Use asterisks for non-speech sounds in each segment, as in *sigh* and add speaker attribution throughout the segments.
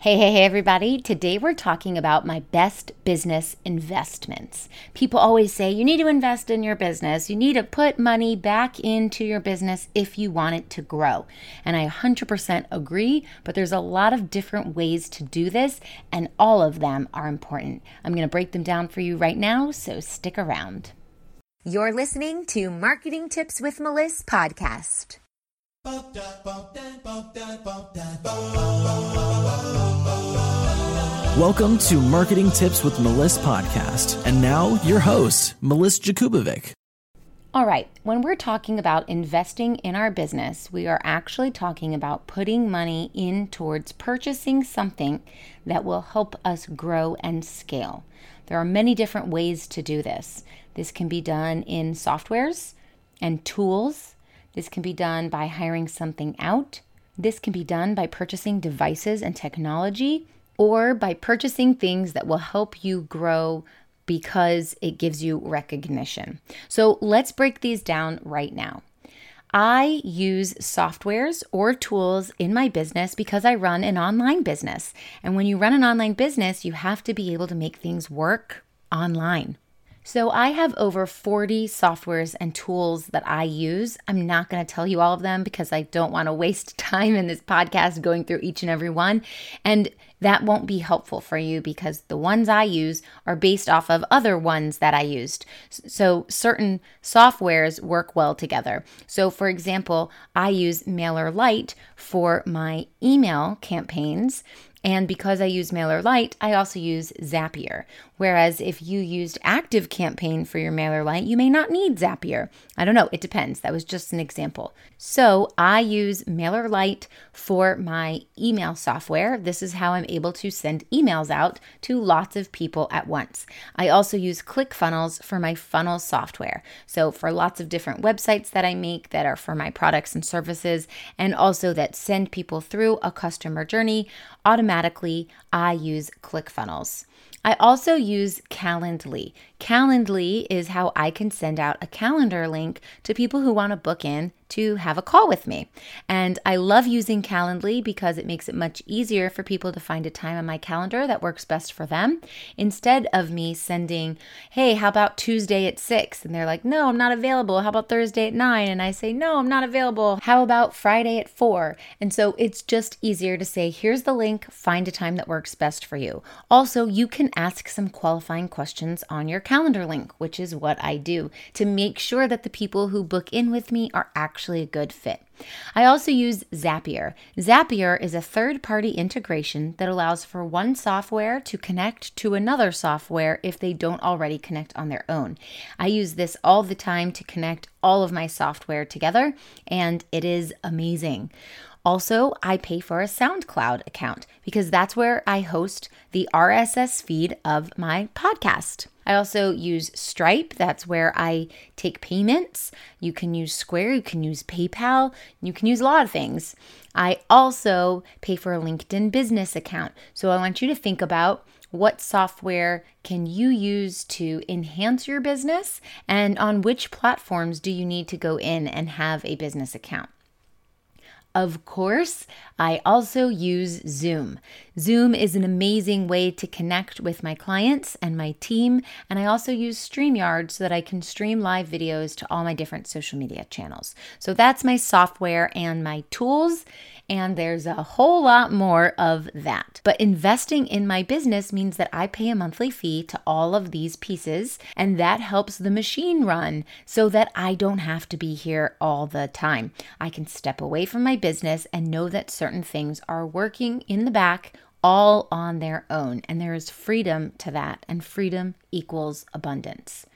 Speaker 1: Hey, hey, hey, everybody. Today we're talking about my best business investments. People always say you need to invest in your business. You need to put money back into your business if you want it to grow. And I 100% agree, but there's a lot of different ways to do this, and all of them are important. I'm going to break them down for you right now, so stick around.
Speaker 2: You're listening to Marketing Tips with Melissa podcast.
Speaker 3: Welcome to Marketing Tips with Melissa podcast. And now your host, Melissa Jakubovic.
Speaker 1: All right, when we're talking about investing in our business, we are actually talking about putting money in towards purchasing something that will help us grow and scale. There are many different ways to do this. This can be done in softwares and tools this can be done by hiring something out. This can be done by purchasing devices and technology or by purchasing things that will help you grow because it gives you recognition. So let's break these down right now. I use softwares or tools in my business because I run an online business. And when you run an online business, you have to be able to make things work online. So, I have over 40 softwares and tools that I use. I'm not going to tell you all of them because I don't want to waste *laughs* time in this podcast going through each and every one. And that won't be helpful for you because the ones I use are based off of other ones that I used. So, certain softwares work well together. So, for example, I use MailerLite for my email campaigns. And because I use MailerLite, I also use Zapier. Whereas if you used Active Campaign for your MailerLite, you may not need Zapier. I don't know, it depends. That was just an example. So I use MailerLite for my email software. This is how I'm able to send emails out to lots of people at once. I also use ClickFunnels for my funnel software. So for lots of different websites that I make that are for my products and services, and also that send people through a customer journey automatically, I use ClickFunnels. I also use Calendly. Calendly is how I can send out a calendar link to people who want to book in to have a call with me. And I love using Calendly because it makes it much easier for people to find a time on my calendar that works best for them instead of me sending, hey, how about Tuesday at six? And they're like, no, I'm not available. How about Thursday at nine? And I say, no, I'm not available. How about Friday at four? And so it's just easier to say, here's the link, find a time that works best for you. Also, you can ask some qualifying questions on your calendar link, which is what I do to make sure that the people who book in with me are actually a good fit. I also use Zapier. Zapier is a third party integration that allows for one software to connect to another software if they don't already connect on their own. I use this all the time to connect all of my software together, and it is amazing. Also, I pay for a SoundCloud account because that's where I host the RSS feed of my podcast. I also use Stripe. That's where I take payments. You can use Square, you can use PayPal, you can use a lot of things. I also pay for a LinkedIn business account. So I want you to think about what software can you use to enhance your business and on which platforms do you need to go in and have a business account. Of course, I also use Zoom. Zoom is an amazing way to connect with my clients and my team, and I also use StreamYard so that I can stream live videos to all my different social media channels. So that's my software and my tools and there's a whole lot more of that. But investing in my business means that I pay a monthly fee to all of these pieces, and that helps the machine run so that I don't have to be here all the time. I can step away from my business and know that certain things are working in the back all on their own, and there is freedom to that, and freedom equals abundance.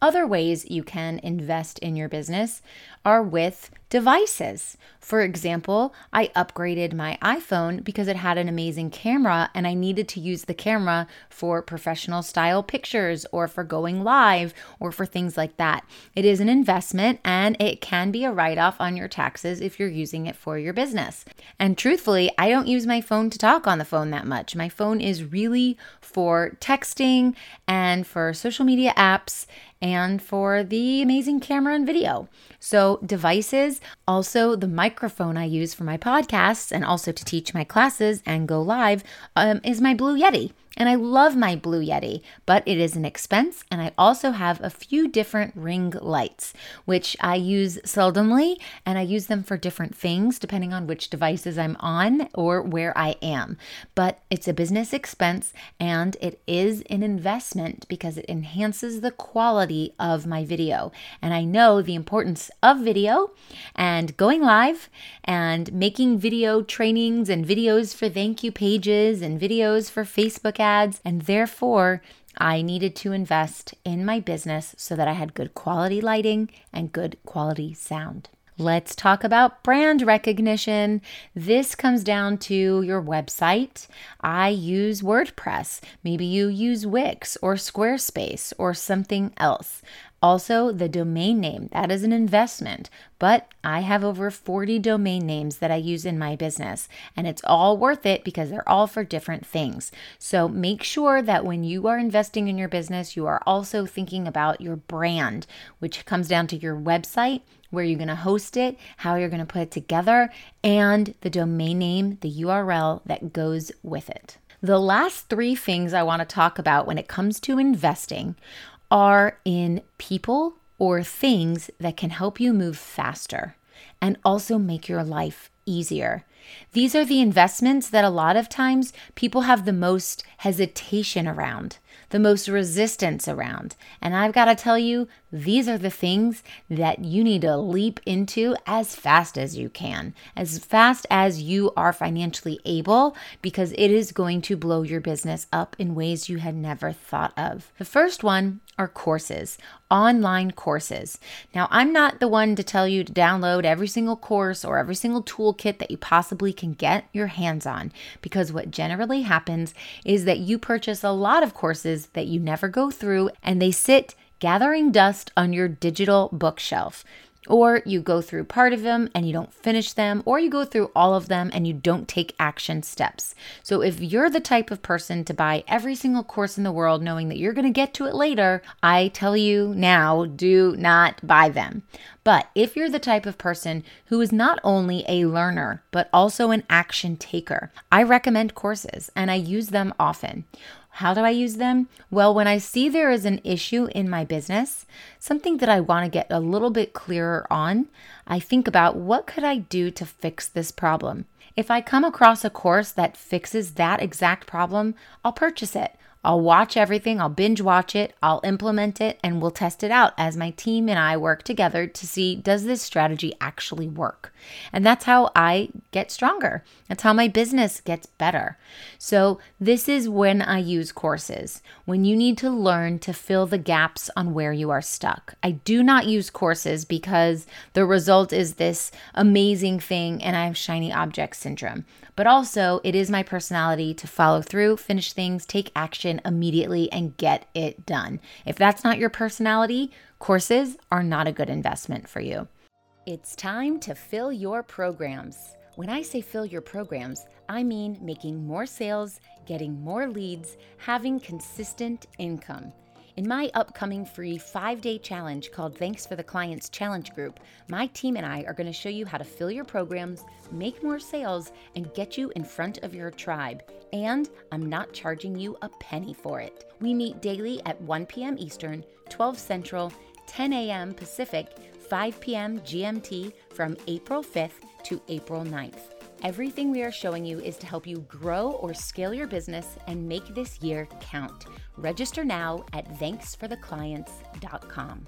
Speaker 1: Other ways you can invest in your business are with devices. For example, I upgraded my iPhone because it had an amazing camera and I needed to use the camera for professional style pictures or for going live or for things like that. It is an investment and it can be a write off on your taxes if you're using it for your business. And truthfully, I don't use my phone to talk on the phone that much. My phone is really for texting and for social media apps and for the amazing camera and video. So, devices, also the microphone I use for my podcasts and also to teach my classes and go live um, is my Blue Yeti. And I love my Blue Yeti, but it is an expense. And I also have a few different ring lights, which I use seldomly. And I use them for different things depending on which devices I'm on or where I am. But it's a business expense and it is an investment because it enhances the quality of my video. And I know the importance of video and going live and making video trainings and videos for thank you pages and videos for Facebook ads. And therefore, I needed to invest in my business so that I had good quality lighting and good quality sound. Let's talk about brand recognition. This comes down to your website. I use WordPress. Maybe you use Wix or Squarespace or something else. Also, the domain name, that is an investment, but I have over 40 domain names that I use in my business, and it's all worth it because they're all for different things. So make sure that when you are investing in your business, you are also thinking about your brand, which comes down to your website, where you're going to host it, how you're going to put it together, and the domain name, the URL that goes with it. The last three things I want to talk about when it comes to investing are in people or things that can help you move faster and also make your life easier. These are the investments that a lot of times people have the most hesitation around the most resistance around. And I've got to tell you, these are the things that you need to leap into as fast as you can, as fast as you are financially able, because it is going to blow your business up in ways you had never thought of. The first one are courses, online courses. Now, I'm not the one to tell you to download every single course or every single toolkit that you possibly can get your hands on, because what generally happens is that you purchase a lot of courses that you never go through and they sit gathering dust on your digital bookshelf. Or you go through part of them and you don't finish them, or you go through all of them and you don't take action steps. So, if you're the type of person to buy every single course in the world knowing that you're going to get to it later, I tell you now do not buy them. But if you're the type of person who is not only a learner, but also an action taker, I recommend courses and I use them often. How do I use them? Well, when I see there is an issue in my business, something that I want to get a little bit clearer on, I think about what could I do to fix this problem? If I come across a course that fixes that exact problem, I'll purchase it. I'll watch everything, I'll binge watch it, I'll implement it, and we'll test it out as my team and I work together to see does this strategy actually work? And that's how I get stronger. That's how my business gets better. So, this is when I use courses, when you need to learn to fill the gaps on where you are stuck. I do not use courses because the result is this amazing thing and I have shiny object syndrome. But also, it is my personality to follow through, finish things, take action immediately, and get it done. If that's not your personality, courses are not a good investment for you. It's time to fill your programs. When I say fill your programs, I mean making more sales, getting more leads, having consistent income. In my upcoming free five day challenge called Thanks for the Clients Challenge Group, my team and I are going to show you how to fill your programs, make more sales, and get you in front of your tribe. And I'm not charging you a penny for it. We meet daily at 1 p.m. Eastern, 12 Central, 10 a.m. Pacific 5 p.m. GMT from April 5th to April 9th. Everything we are showing you is to help you grow or scale your business and make this year count. Register now at thanksfortheclients.com.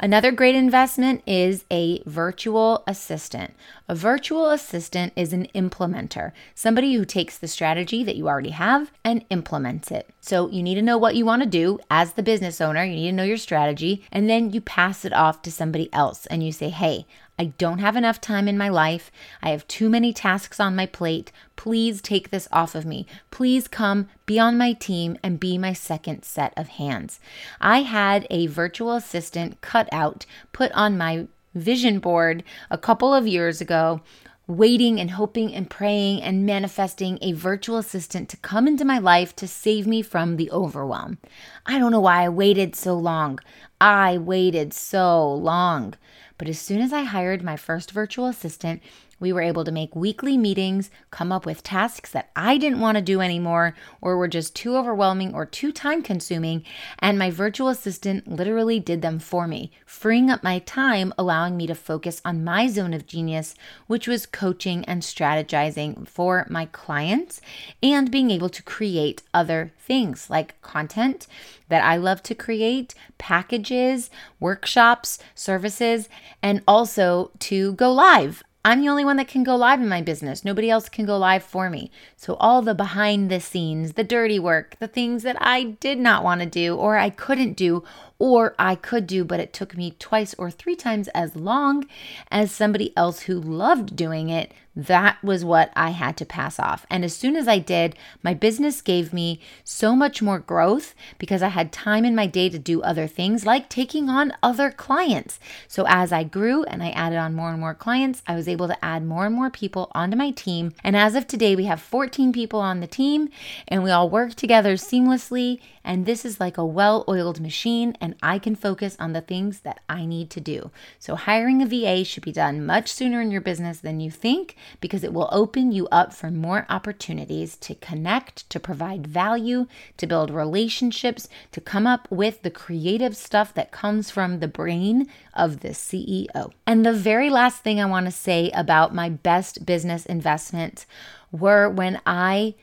Speaker 1: Another great investment is a virtual assistant. A virtual assistant is an implementer, somebody who takes the strategy that you already have and implements it. So you need to know what you want to do as the business owner, you need to know your strategy, and then you pass it off to somebody else and you say, hey, I don't have enough time in my life. I have too many tasks on my plate. Please take this off of me. Please come be on my team and be my second set of hands. I had a virtual assistant cut out, put on my vision board a couple of years ago waiting and hoping and praying and manifesting a virtual assistant to come into my life to save me from the overwhelm. I don't know why I waited so long. I waited so long. But as soon as I hired my first virtual assistant, we were able to make weekly meetings, come up with tasks that I didn't want to do anymore or were just too overwhelming or too time consuming. And my virtual assistant literally did them for me, freeing up my time, allowing me to focus on my zone of genius, which was coaching and strategizing for my clients and being able to create other things like content that I love to create, packages, workshops, services, and also to go live. I'm the only one that can go live in my business. Nobody else can go live for me. So, all the behind the scenes, the dirty work, the things that I did not want to do or I couldn't do, or I could do, but it took me twice or three times as long as somebody else who loved doing it. That was what I had to pass off. And as soon as I did, my business gave me so much more growth because I had time in my day to do other things like taking on other clients. So as I grew and I added on more and more clients, I was able to add more and more people onto my team. And as of today, we have 14 people on the team and we all work together seamlessly. And this is like a well oiled machine. And I can focus on the things that I need to do. So, hiring a VA should be done much sooner in your business than you think because it will open you up for more opportunities to connect, to provide value, to build relationships, to come up with the creative stuff that comes from the brain of the CEO. And the very last thing I want to say about my best business investments were when I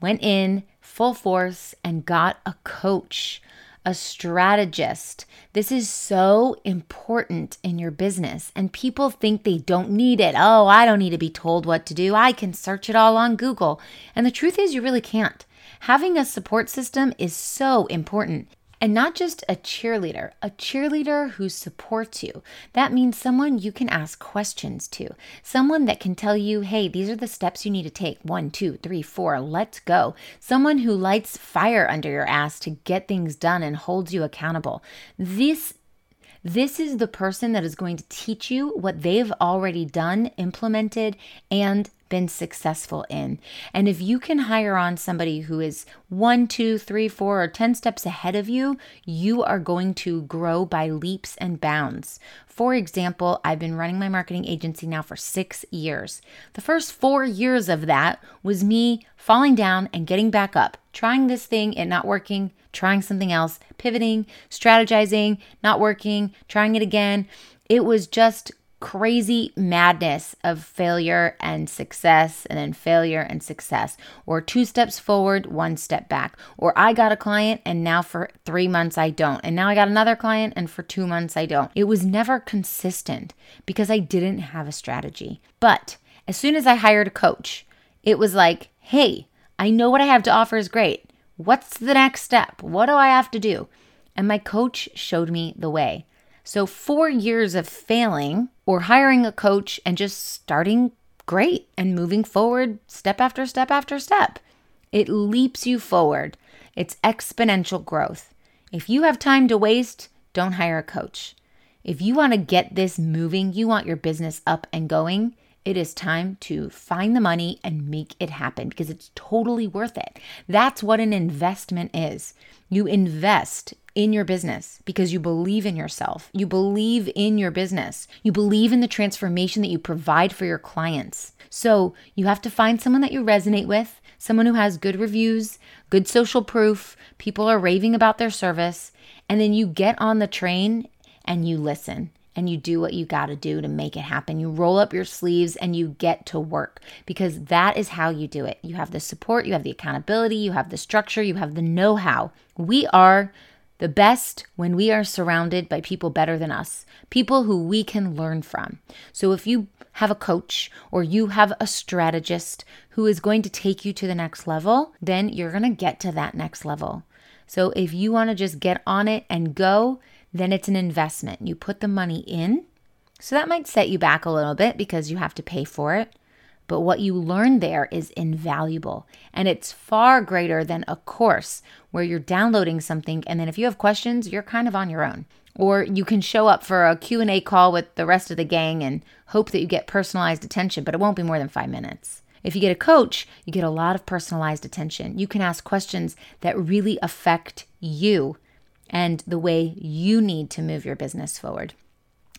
Speaker 1: went in full force and got a coach a strategist. This is so important in your business, and people think they don't need it. Oh, I don't need to be told what to do. I can search it all on Google. And the truth is, you really can't. Having a support system is so important. And not just a cheerleader, a cheerleader who supports you. That means someone you can ask questions to, someone that can tell you, hey, these are the steps you need to take one, two, three, four, let's go. Someone who lights fire under your ass to get things done and holds you accountable. This this is the person that is going to teach you what they've already done, implemented, and been successful in. And if you can hire on somebody who is one, two, three, four, or 10 steps ahead of you, you are going to grow by leaps and bounds. For example, I've been running my marketing agency now for six years. The first four years of that was me falling down and getting back up, trying this thing and not working, trying something else, pivoting, strategizing, not working, trying it again. It was just crazy madness of failure and success, and then failure and success, or two steps forward, one step back, or I got a client and now for three months I don't, and now I got another client and for two months I don't. It was never consistent because I didn't have a strategy. But as soon as I hired a coach, it was like, hey, I know what I have to offer is great. What's the next step? What do I have to do? And my coach showed me the way. So, four years of failing or hiring a coach and just starting great and moving forward step after step after step. It leaps you forward. It's exponential growth. If you have time to waste, don't hire a coach. If you want to get this moving, you want your business up and going, it is time to find the money and make it happen because it's totally worth it. That's what an investment is. You invest in your business because you believe in yourself. You believe in your business. You believe in the transformation that you provide for your clients. So you have to find someone that you resonate with, someone who has good reviews, good social proof, people are raving about their service, and then you get on the train and you listen and you do what you got to do to make it happen. You roll up your sleeves and you get to work because that is how you do it. You have the support, you have the accountability, you have the structure, you have the know how. We are the best when we are surrounded by people better than us, people who we can learn from. So if you have a coach or you have a strategist who is going to take you to the next level, then you're going to get to that next level. So if you want to just get on it and go, then it's an investment. You put the money in. So that might set you back a little bit because you have to pay for it. but what you learn there is invaluable and it's far greater than a course where you're downloading something and then if you have questions you're kind of on your own or you can show up for a q&a call with the rest of the gang and hope that you get personalized attention but it won't be more than five minutes if you get a coach you get a lot of personalized attention you can ask questions that really affect you and the way you need to move your business forward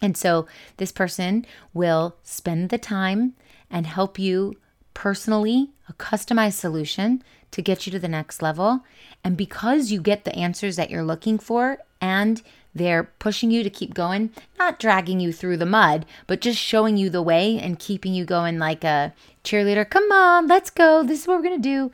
Speaker 1: and so this person will spend the time and help you personally, a customized solution to get you to the next level. And because you get the answers that you're looking for and they're pushing you to keep going, not dragging you through the mud, but just showing you the way and keeping you going like a cheerleader. Come on, let's go. This is what we're going to do.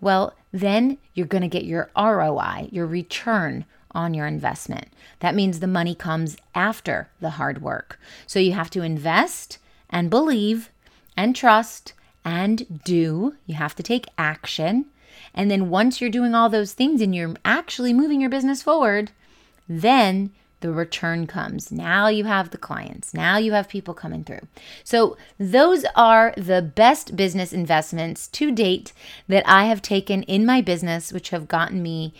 Speaker 1: Well, then you're going to get your ROI, your return on your investment. That means the money comes after the hard work. So you have to invest and believe and trust and do. You have to take action. And then once you're doing all those things and you're actually moving your business forward, then the return comes. Now you have the clients. Now you have people coming through. So, those are the best business investments to date that I have taken in my business, which have gotten me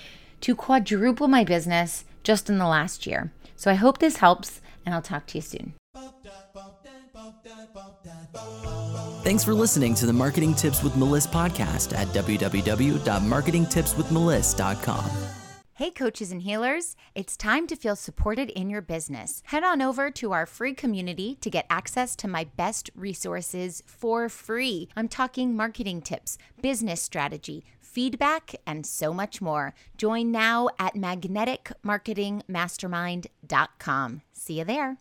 Speaker 1: to quadruple my business just in the last year. So, I hope this helps, and I'll talk to you soon.
Speaker 3: Thanks for listening to the Marketing Tips with Meliss podcast at www.marketingtipswithmeliss.com.
Speaker 2: Hey, coaches and healers, it's time to feel supported in your business. Head on over to our free community to get access to my best resources for free. I'm talking marketing tips, business strategy, feedback, and so much more. Join now at magneticmarketingmastermind.com. See you there.